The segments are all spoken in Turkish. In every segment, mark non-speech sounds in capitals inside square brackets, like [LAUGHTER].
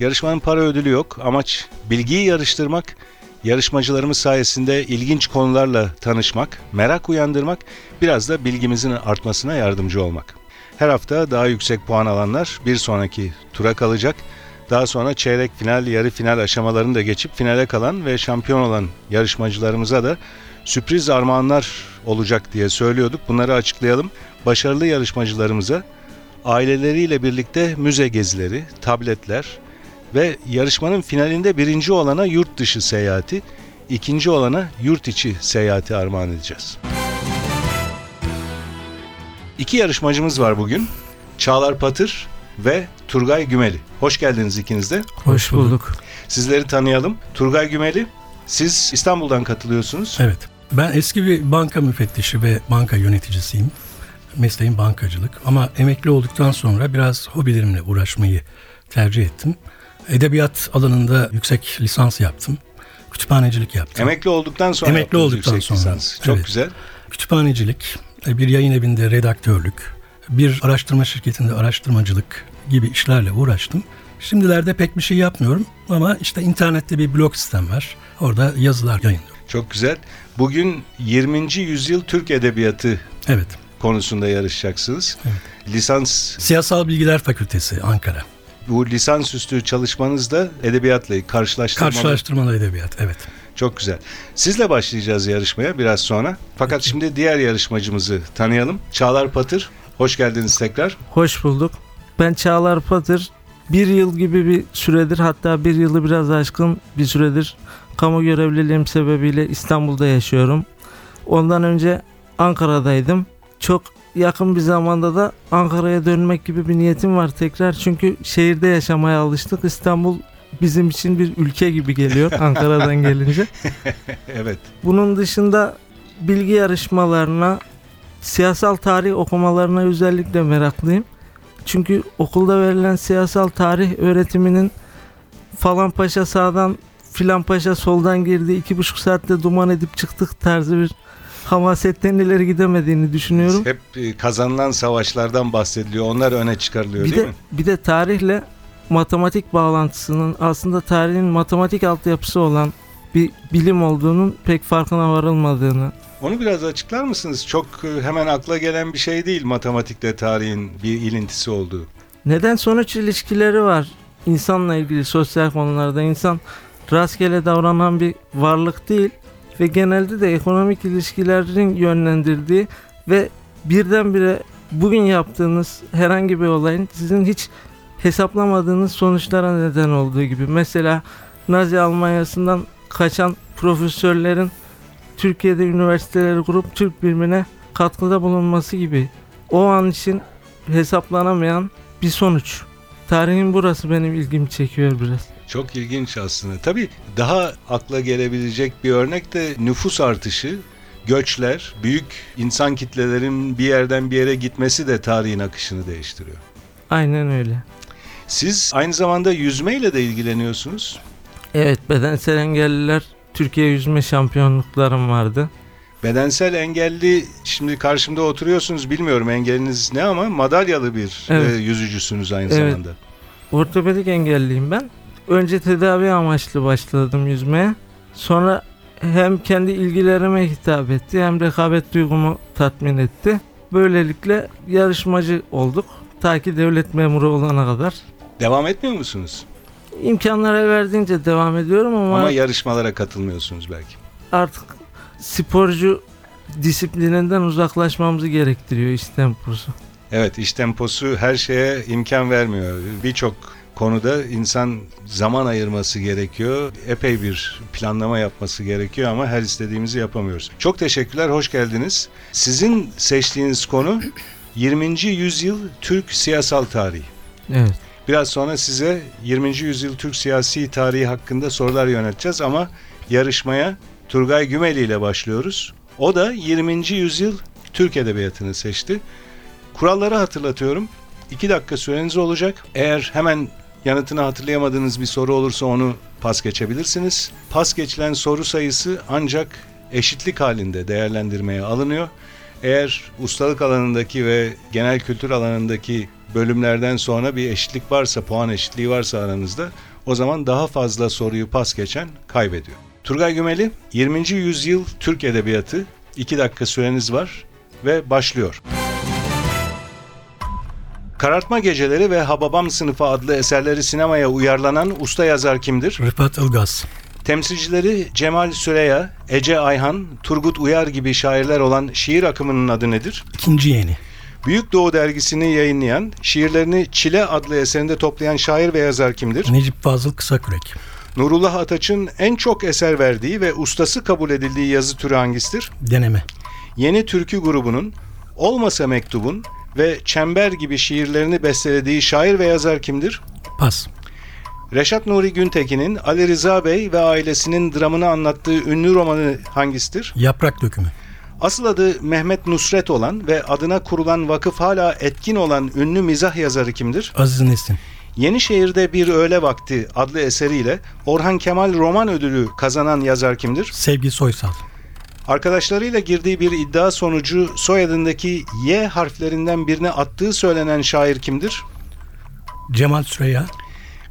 Yarışmanın para ödülü yok. Amaç bilgiyi yarıştırmak, yarışmacılarımız sayesinde ilginç konularla tanışmak, merak uyandırmak, biraz da bilgimizin artmasına yardımcı olmak. Her hafta daha yüksek puan alanlar bir sonraki tura kalacak. Daha sonra çeyrek final, yarı final aşamalarını da geçip finale kalan ve şampiyon olan yarışmacılarımıza da sürpriz armağanlar olacak diye söylüyorduk. Bunları açıklayalım. Başarılı yarışmacılarımıza aileleriyle birlikte müze gezileri, tabletler ve yarışmanın finalinde birinci olana yurt dışı seyahati, ikinci olana yurt içi seyahati armağan edeceğiz. İki yarışmacımız var bugün. Çağlar Patır ve Turgay Gümeli. Hoş geldiniz ikiniz de. Hoş bulduk. Sizleri tanıyalım. Turgay Gümeli, siz İstanbul'dan katılıyorsunuz. Evet. Ben eski bir banka müfettişi ve banka yöneticisiyim. Mesleğim bankacılık ama emekli olduktan sonra biraz hobilerimle uğraşmayı tercih ettim. Edebiyat alanında yüksek lisans yaptım. Kütüphanecilik yaptım. Emekli olduktan sonra Emekli olduktan yüksek sonra, lisans. Çok evet. güzel. Kütüphanecilik, bir yayın evinde redaktörlük, bir araştırma şirketinde araştırmacılık gibi işlerle uğraştım. Şimdilerde pek bir şey yapmıyorum ama işte internette bir blog sistem var. Orada yazılar yayınlıyorum. Çok güzel. Bugün 20. yüzyıl Türk edebiyatı Evet. konusunda yarışacaksınız. Lisans Siyasal Bilgiler Fakültesi Ankara. Bu lisansüstü çalışmanızda edebiyatla karşılaştırmalı. Karşılaştırmalı edebiyat evet. Çok güzel. Sizle başlayacağız yarışmaya biraz sonra. Fakat şimdi diğer yarışmacımızı tanıyalım. Çağlar Patır. Hoş geldiniz tekrar. Hoş bulduk. Ben Çağlar Patır. Bir yıl gibi bir süredir hatta bir yılı biraz aşkın bir süredir kamu görevliliğim sebebiyle İstanbul'da yaşıyorum. Ondan önce Ankara'daydım. Çok yakın bir zamanda da Ankara'ya dönmek gibi bir niyetim var tekrar. Çünkü şehirde yaşamaya alıştık. İstanbul bizim için bir ülke gibi geliyor [LAUGHS] Ankara'dan gelince. [LAUGHS] Evet. Bunun dışında bilgi yarışmalarına, siyasal tarih okumalarına özellikle meraklıyım. Çünkü okulda verilen siyasal tarih öğretiminin falan paşa sağdan filan paşa soldan girdi iki buçuk saatte duman edip çıktık tarzı bir hamasetten ileri gidemediğini düşünüyorum. Hep e, kazanılan savaşlardan bahsediliyor. Onlar öne çıkarılıyor Bir değil de, mi? bir de tarihle matematik bağlantısının aslında tarihin matematik altyapısı olan bir bilim olduğunun pek farkına varılmadığını Onu biraz açıklar mısınız? Çok e, hemen akla gelen bir şey değil matematikle tarihin bir ilintisi olduğu. Neden sonuç ilişkileri var insanla ilgili sosyal konularda insan rastgele davranan bir varlık değil ve genelde de ekonomik ilişkilerin yönlendirdiği ve birdenbire bugün yaptığınız herhangi bir olayın sizin hiç hesaplamadığınız sonuçlara neden olduğu gibi mesela Nazi Almanyası'ndan kaçan profesörlerin Türkiye'de üniversiteleri kurup Türk bilimine katkıda bulunması gibi o an için hesaplanamayan bir sonuç. Tarihin burası benim ilgimi çekiyor biraz. Çok ilginç aslında. Tabii daha akla gelebilecek bir örnek de nüfus artışı, göçler, büyük insan kitlelerin bir yerden bir yere gitmesi de tarihin akışını değiştiriyor. Aynen öyle. Siz aynı zamanda yüzmeyle de ilgileniyorsunuz. Evet bedensel engelliler Türkiye yüzme şampiyonluklarım vardı. Bedensel engelli şimdi karşımda oturuyorsunuz bilmiyorum engeliniz ne ama madalyalı bir Evet. e, yüzücüsünüz aynı Evet. zamanda. Ortopedik engelliyim ben. Önce tedavi amaçlı başladım yüzmeye. Sonra hem kendi ilgilerime hitap etti hem rekabet duygumu tatmin etti. Böylelikle yarışmacı olduk. Ta ki devlet memuru olana kadar. Devam etmiyor musunuz? İmkanlar el verdiğince devam ediyorum ama, Ama yarışmalara katılmıyorsunuz belki. artık sporcu disiplininden uzaklaşmamızı gerektiriyor iş temposu. Evet iş temposu her şeye imkan vermiyor. Birçok konuda insan zaman ayırması gerekiyor. Epey bir planlama yapması gerekiyor ama her istediğimizi yapamıyoruz. Çok teşekkürler, hoş geldiniz. Sizin seçtiğiniz konu 20. yüzyıl Türk siyasal tarihi. Evet. Biraz sonra size 20. yüzyıl Türk siyasi tarihi hakkında sorular yönelteceğiz ama yarışmaya Turgay Gümeli ile başlıyoruz. O da 20. yüzyıl Türk edebiyatını seçti. Kuralları hatırlatıyorum. 2 dakika süreniz olacak. Eğer hemen yanıtını hatırlayamadığınız bir soru olursa onu pas geçebilirsiniz. Pas geçilen soru sayısı ancak eşitlik halinde değerlendirmeye alınıyor. Eğer ustalık alanındaki ve genel kültür alanındaki bölümlerden sonra bir eşitlik varsa, puan eşitliği varsa aranızda o zaman daha fazla soruyu pas geçen kaybediyor. Turgay Gümeli 20. yüzyıl Türk edebiyatı 2 dakika süreniz var ve başlıyor. Karartma Geceleri ve Hababam Sınıfı adlı eserleri sinemaya uyarlanan usta yazar kimdir? Rıfat Ilgaz, Temsilcileri Cemal Süreya, Ece Ayhan, Turgut Uyar gibi şairler olan şiir akımının adı nedir? ikinci yeni. Büyük Doğu dergisini yayınlayan, şiirlerini Çile adlı eserinde toplayan şair ve yazar kimdir? Necip Fazıl Kısakürek, Nurullah Ataç'ın en çok eser verdiği ve ustası kabul edildiği yazı türü hangisidir? deneme. Yeni Türkü grubunun Olmasa Mektubun ve Çember gibi şiirlerini bestelediği şair ve yazar kimdir? Pas, Reşat Nuri Güntekin'in Ali Rıza Bey ve ailesinin dramını anlattığı ünlü romanı hangisidir? yaprak dökümü. Asıl adı Mehmet Nusret olan ve adına kurulan vakıf hala etkin olan ünlü mizah yazarı kimdir? Aziz Nesin, Yenişehir'de Bir Öğle Vakti adlı eseriyle Orhan Kemal Roman Ödülü kazanan yazar kimdir? Sevgi Soysal, Arkadaşlarıyla girdiği bir iddia sonucu soyadındaki Y harflerinden birini attığı söylenen şair kimdir? Cemal Süreya,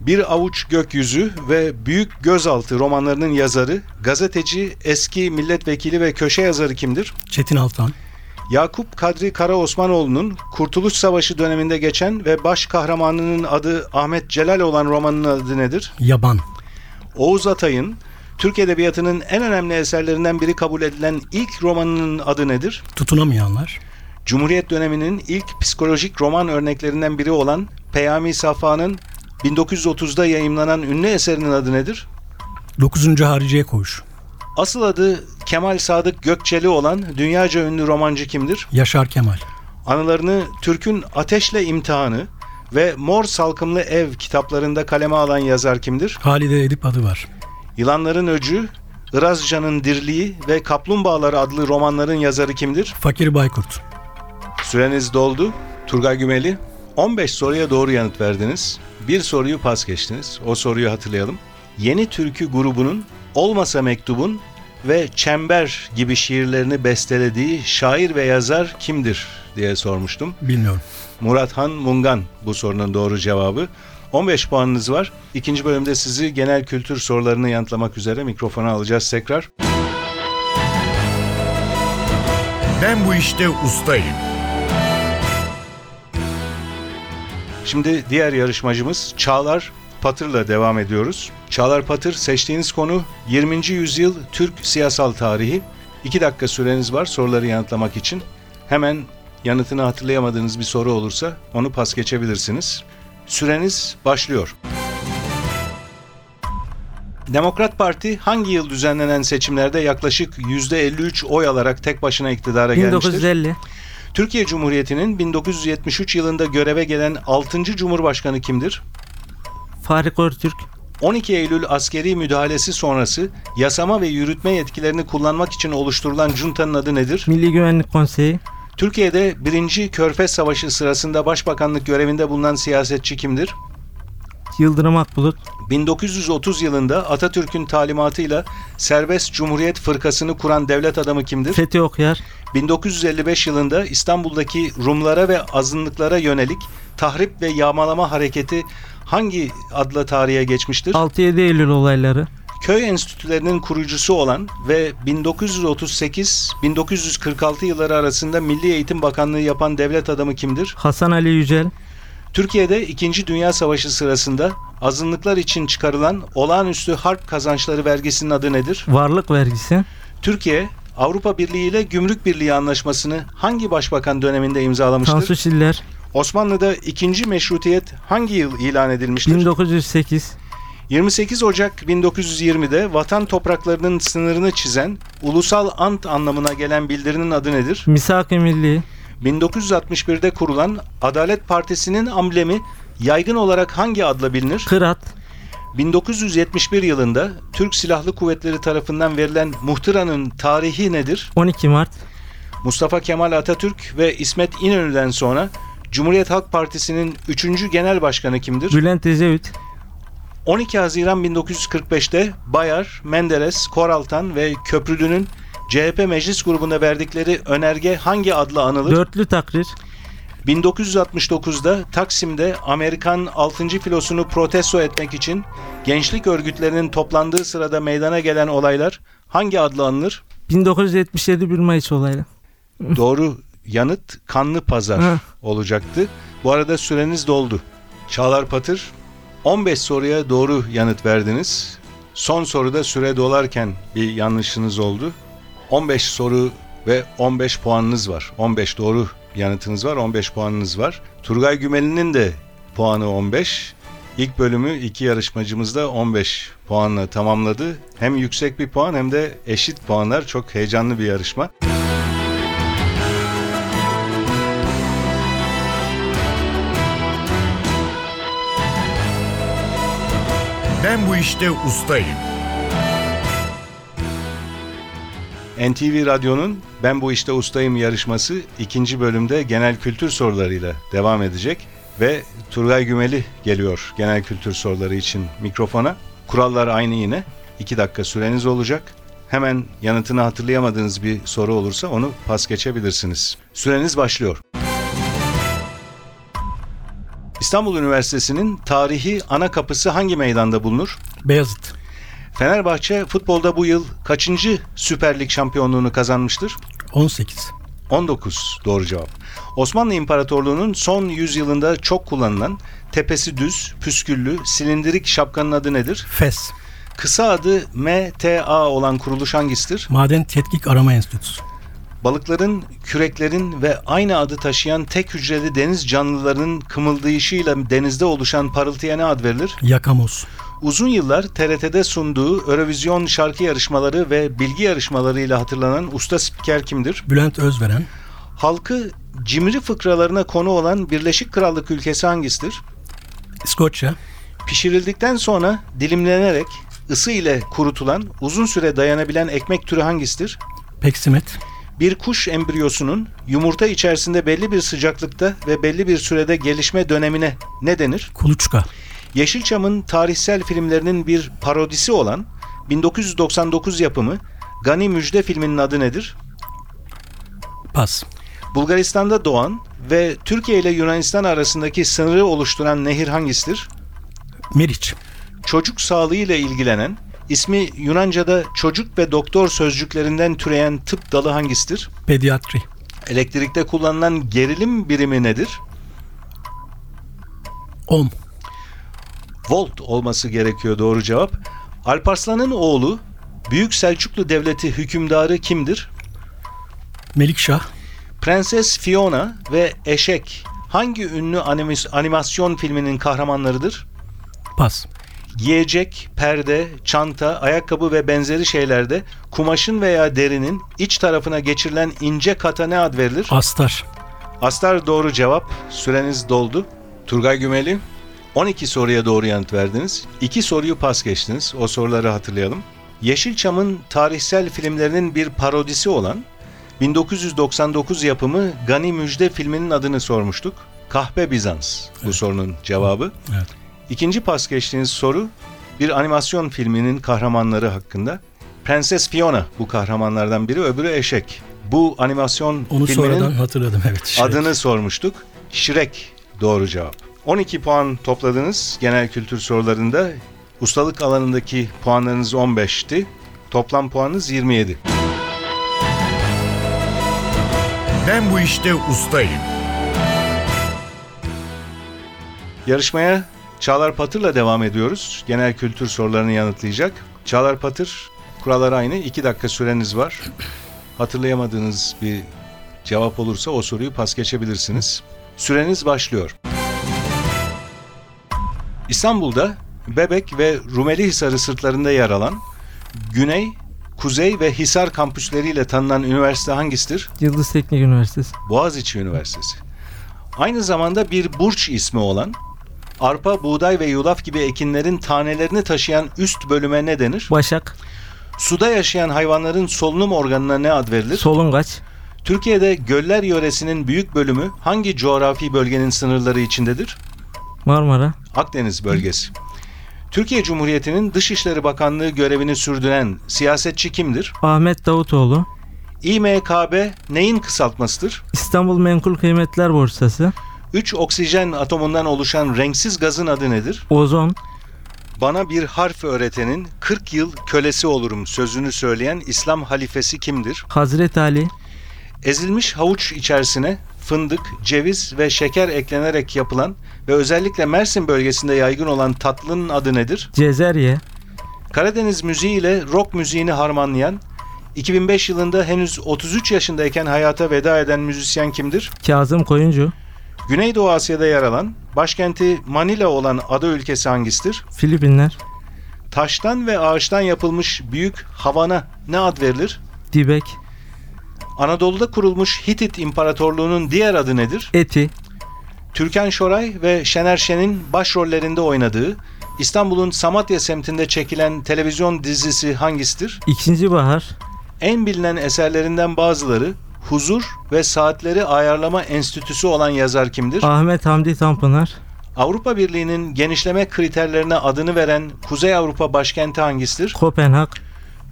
Bir Avuç Gökyüzü ve Büyük Gözaltı romanlarının yazarı, gazeteci, eski milletvekili ve köşe yazarı kimdir? Çetin Altan, Yakup Kadri Karaosmanoğlu'nun Kurtuluş Savaşı döneminde geçen ve baş kahramanının adı Ahmet Celal olan romanının adı nedir? Yaban, Oğuz Atay'ın Türk Edebiyatı'nın en önemli eserlerinden biri kabul edilen ilk romanının adı nedir? Tutunamayanlar, Cumhuriyet döneminin ilk psikolojik roman örneklerinden biri olan Peyami Safa'nın 1930'da yayımlanan ünlü eserinin adı nedir? 9. Hariciye Koğuş, Asıl adı Kemal Sadık Gökçeli olan dünyaca ünlü romancı kimdir? Yaşar Kemal, Anılarını Türk'ün Ateşle İmtihanı ve Mor Salkımlı Ev kitaplarında kaleme alan yazar kimdir? Halide Edip adı var. Yılanların Öcü, Irazcan'ın Dirliği ve Kaplumbağalar adlı romanların yazarı kimdir? Fakir Baykurt, Süreniz doldu. Turgay Gümeli 15 soruya doğru yanıt verdiniz. Bir soruyu pas geçtiniz. O soruyu hatırlayalım. Yeni Türkü grubunun Olmasa Mektubun ve Çember gibi şiirlerini bestelediği şair ve yazar kimdir diye sormuştum. bilmiyorum. Murathan Mungan bu sorunun doğru cevabı. 15 puanınız var. İkinci bölümde sizi genel kültür sorularını yanıtlamak üzere mikrofona alacağız tekrar. Ben bu işte ustayım. Şimdi diğer yarışmacımız Çağlar Patır'la devam ediyoruz. Çağlar Patır seçtiğiniz konu 20. yüzyıl Türk siyasal tarihi. 2 dakika süreniz var soruları yanıtlamak için. Hemen yanıtını hatırlayamadığınız bir soru olursa onu pas geçebilirsiniz. Süreniz başlıyor. Demokrat Parti hangi yıl düzenlenen seçimlerde yaklaşık %53 oy alarak tek başına iktidara gelmiştir? 1950. Türkiye Cumhuriyeti'nin 1973 yılında göreve gelen 6. Cumhurbaşkanı kimdir? Fahri Kortürk. 12 Eylül askeri müdahalesi sonrası yasama ve yürütme yetkilerini kullanmak için oluşturulan juntanın adı nedir? Milli Güvenlik Konseyi. Türkiye'de 1. Körfez Savaşı sırasında başbakanlık görevinde bulunan siyasetçi kimdir? Yıldırım Akbulut. 1930 yılında Atatürk'ün talimatıyla Serbest Cumhuriyet Fırkası'nı kuran devlet adamı kimdir? Fethi Okyar. 1955 yılında İstanbul'daki Rumlara ve azınlıklara yönelik tahrip ve yağmalama hareketi hangi adla tarihe geçmiştir? 6-7 Eylül olayları. Köy enstitülerinin kurucusu olan ve 1938-1946 yılları arasında Milli Eğitim Bakanlığı yapan devlet adamı kimdir? Hasan Ali Yücel. Türkiye'de 2. Dünya Savaşı sırasında azınlıklar için çıkarılan olağanüstü harp kazançları vergisinin adı nedir? Varlık vergisi. Türkiye, Avrupa Birliği ile Gümrük Birliği anlaşmasını hangi başbakan döneminde imzalamıştır? Tansu Çiller. Osmanlı'da ikinci meşrutiyet hangi yıl ilan edilmiştir? 1908. 28 Ocak 1920'de vatan topraklarının sınırını çizen ulusal ant anlamına gelen bildirinin adı nedir? Misak-ı Milli. 1961'de kurulan Adalet Partisi'nin amblemi yaygın olarak hangi adla bilinir? Kırat. 1971 yılında Türk Silahlı Kuvvetleri tarafından verilen muhtıranın tarihi nedir? 12 Mart. Mustafa Kemal Atatürk ve İsmet İnönü'den sonra Cumhuriyet Halk Partisi'nin 3. genel başkanı kimdir? Bülent Ecevit. 12 Haziran 1945'te Bayar, Menderes, Koraltan ve Köprülü'nün CHP meclis grubunda verdikleri önerge hangi adla anılır? Dörtlü takrir. 1969'da Taksim'de Amerikan 6. filosunu protesto etmek için gençlik örgütlerinin toplandığı sırada meydana gelen olaylar hangi adla anılır? 1977 1 Mayıs olayı. [LAUGHS] Doğru yanıt kanlı pazar olacaktı. Bu arada süreniz doldu. Çağlar Patır 15 soruya doğru yanıt verdiniz. Son soruda süre dolarken bir yanlışınız oldu. 15 soru ve 15 puanınız var. 15 doğru yanıtınız var, 15 puanınız var. Turgay Gümeli'nin de puanı 15. İlk bölümü iki yarışmacımız da 15 puanla tamamladı. Hem yüksek bir puan hem de eşit puanlar. Çok heyecanlı bir yarışma. Ben bu işte ustayım. NTV Radyo'nun Ben Bu İşte Ustayım yarışması ikinci bölümde genel kültür sorularıyla devam edecek. Ve Turgay Gümeli geliyor genel kültür soruları için mikrofona. Kurallar aynı yine. 2 dakika süreniz olacak. Hemen yanıtını hatırlayamadığınız bir soru olursa onu pas geçebilirsiniz. Süreniz başlıyor. İstanbul Üniversitesi'nin tarihi ana kapısı hangi meydanda bulunur? Beyazıt. Fenerbahçe futbolda bu yıl kaçıncı Süper Lig şampiyonluğunu kazanmıştır? 18. 19 doğru cevap. Osmanlı İmparatorluğu'nun son yüzyılında çok kullanılan tepesi düz, püsküllü, silindirik şapkanın adı nedir? FES. Kısa adı MTA olan kuruluş hangisidir? Maden Tetkik Arama Enstitüsü. Balıkların, küreklerin ve aynı adı taşıyan tek hücreli deniz canlılarının kımıldayışıyla denizde oluşan parıltıya ne ad verilir? Yakamoz. Uzun yıllar TRT'de sunduğu Eurovision şarkı yarışmaları ve bilgi yarışmalarıyla hatırlanan usta spiker kimdir? Bülent Özveren. Halkı cimri fıkralarına konu olan Birleşik Krallık ülkesi hangisidir? İskoçya. Pişirildikten sonra dilimlenerek ısı ile kurutulan, uzun süre dayanabilen ekmek türü hangisidir? Peksimet. Bir kuş embriyosunun yumurta içerisinde belli bir sıcaklıkta ve belli bir sürede gelişme dönemine ne denir? Kuluçka. Yeşilçam'ın tarihsel filmlerinin bir parodisi olan 1999 yapımı Gani Müjde filminin adı nedir? Pas. Bulgaristan'da doğan ve Türkiye ile Yunanistan arasındaki sınırı oluşturan nehir hangisidir? Meriç. Çocuk sağlığı ile ilgilenen, ismi Yunanca'da çocuk ve doktor sözcüklerinden türeyen tıp dalı hangisidir? Pediatri. Elektrikte kullanılan gerilim birimi nedir? Ohm. Volt olması gerekiyor doğru cevap. Alparslan'ın oğlu Büyük Selçuklu Devleti hükümdarı kimdir? Melikşah. Prenses Fiona ve Eşek hangi ünlü animasyon filminin kahramanlarıdır? Pas. Giyecek, perde, çanta, ayakkabı ve benzeri şeylerde kumaşın veya derinin iç tarafına geçirilen ince kata ne ad verilir? Astar. Astar doğru cevap. Süreniz doldu. Turgay Gümeli 12 soruya doğru yanıt verdiniz. 2 soruyu pas geçtiniz. O soruları hatırlayalım. Yeşilçam'ın tarihsel filmlerinin bir parodisi olan 1999 yapımı Gani Müjde filminin adını sormuştuk. Kahpe Bizans bu sorunun cevabı. Evet. İkinci pas geçtiğiniz soru bir animasyon filminin kahramanları hakkında. Prenses Fiona bu kahramanlardan biri, öbürü Eşek. Bu animasyon Onu filminin sonradan hatırladım evet. Şey, adını sormuştuk. Shrek doğru cevap. 12 puan topladınız genel kültür sorularında. Ustalık alanındaki puanlarınız 15'ti. Toplam puanınız 27. Ben bu işte ustayım. Yarışmaya Çağlar Patır'la devam ediyoruz. Genel kültür sorularını yanıtlayacak. Çağlar Patır, kurallar aynı. 2 dakika süreniz var. Hatırlayamadığınız bir cevap olursa o soruyu pas geçebilirsiniz. Süreniz başlıyor. İstanbul'da Bebek ve Rumeli Hisarı sırtlarında yer alan Güney, Kuzey ve Hisar kampüsleriyle tanınan üniversite hangisidir? Yıldız Teknik Üniversitesi. Boğaziçi Üniversitesi. Aynı zamanda bir burç ismi olan Arpa, buğday ve yulaf gibi ekinlerin tanelerini taşıyan üst bölüme ne denir? Başak, Suda yaşayan hayvanların solunum organına ne ad verilir? solungaç, Türkiye'de göller yöresinin büyük bölümü hangi coğrafi bölgenin sınırları içindedir? Marmara, Akdeniz bölgesi. Türkiye Cumhuriyeti'nin Dışişleri Bakanlığı görevini sürdüren siyasetçi kimdir? Ahmet Davutoğlu, İMKB neyin kısaltmasıdır? İstanbul Menkul Kıymetler Borsası, 3 oksijen atomundan oluşan renksiz gazın adı nedir? ozon, Bana bir harf öğretenin 40 yıl kölesi olurum sözünü söyleyen İslam halifesi kimdir? Hazreti Ali, Ezilmiş havuç içerisine fındık, ceviz ve şeker eklenerek yapılan ve özellikle Mersin bölgesinde yaygın olan tatlının adı nedir? Cezerye, Karadeniz müziği ile rock müziğini harmanlayan, 2005 yılında henüz 33 yaşındayken hayata veda eden müzisyen kimdir? Kazım Koyuncu, Güneydoğu Asya'da yer alan, başkenti Manila olan ada ülkesi hangisidir? Filipinler, Taştan ve ağaçtan yapılmış büyük havana ne ad verilir? Dibek, Anadolu'da kurulmuş Hitit İmparatorluğu'nun diğer adı nedir? Eti, Türkan Şoray ve Şener Şen'in başrollerinde oynadığı İstanbul'un Samatya semtinde çekilen televizyon dizisi hangisidir? İkinci Bahar, En bilinen eserlerinden bazıları Huzur ve Saatleri Ayarlama Enstitüsü olan yazar kimdir? Ahmet Hamdi Tanpınar, Avrupa Birliği'nin genişleme kriterlerine adını veren Kuzey Avrupa başkenti hangisidir? Kopenhag,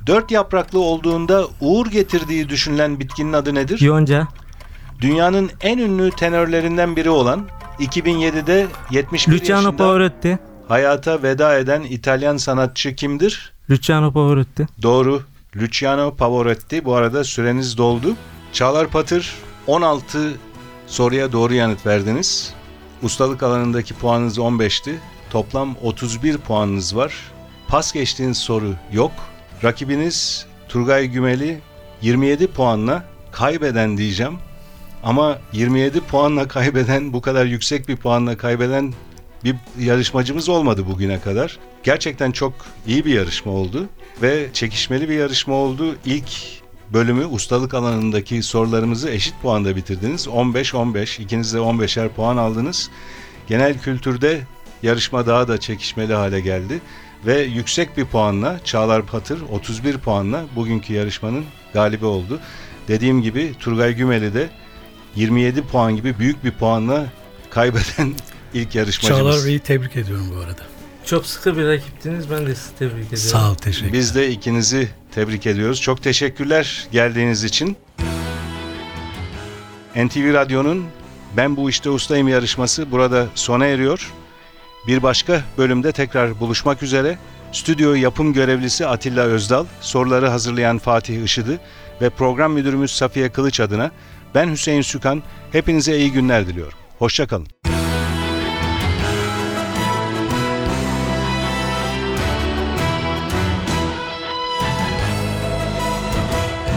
Dört yapraklı olduğunda uğur getirdiği düşünülen bitkinin adı nedir? Yonca, Dünyanın en ünlü tenörlerinden biri olan 2007'de 71 Luciano yaşında Pavarotti, hayata veda eden İtalyan sanatçı kimdir? Luciano Pavarotti, Doğru. Luciano Pavarotti. Bu arada süreniz doldu. Çağlar Patır 16 soruya doğru yanıt verdiniz. Ustalık alanındaki puanınız 15'ti. Toplam 31 puanınız var. Pas geçtiğiniz soru yok. Rakibiniz Turgay Gümeli 27 puanla kaybeden diyeceğim. Ama 27 puanla kaybeden, bu kadar yüksek bir puanla kaybeden bir yarışmacımız olmadı bugüne kadar. Gerçekten çok iyi bir yarışma oldu ve çekişmeli bir yarışma oldu. İlk bölümü ustalık alanındaki sorularımızı eşit puanda bitirdiniz. 15-15, ikiniz de 15'er puan aldınız. Genel kültürde yarışma daha da çekişmeli hale geldi ve yüksek bir puanla Çağlar Patır 31 puanla bugünkü yarışmanın galibi oldu. Dediğim gibi Turgay Gümeli de 27 puan gibi büyük bir puanla kaybeden [LAUGHS] ilk yarışmacımız. Çağlar Bey'i tebrik ediyorum bu arada. Çok sıkı bir rakiptiniz. Ben de sizi tebrik ediyorum. Sağ ol, teşekkür Biz de ikinizi tebrik ediyoruz. Çok teşekkürler geldiğiniz için. NTV Radyo'nun Ben Bu İşte Ustayım yarışması burada sona eriyor. Bir başka bölümde tekrar buluşmak üzere. Stüdyo yapım görevlisi Atilla Özdal, soruları hazırlayan Fatih Işıdı ve program müdürümüz Safiye Kılıç adına ben Hüseyin Sükan. Hepinize iyi günler diliyorum. Hoşçakalın.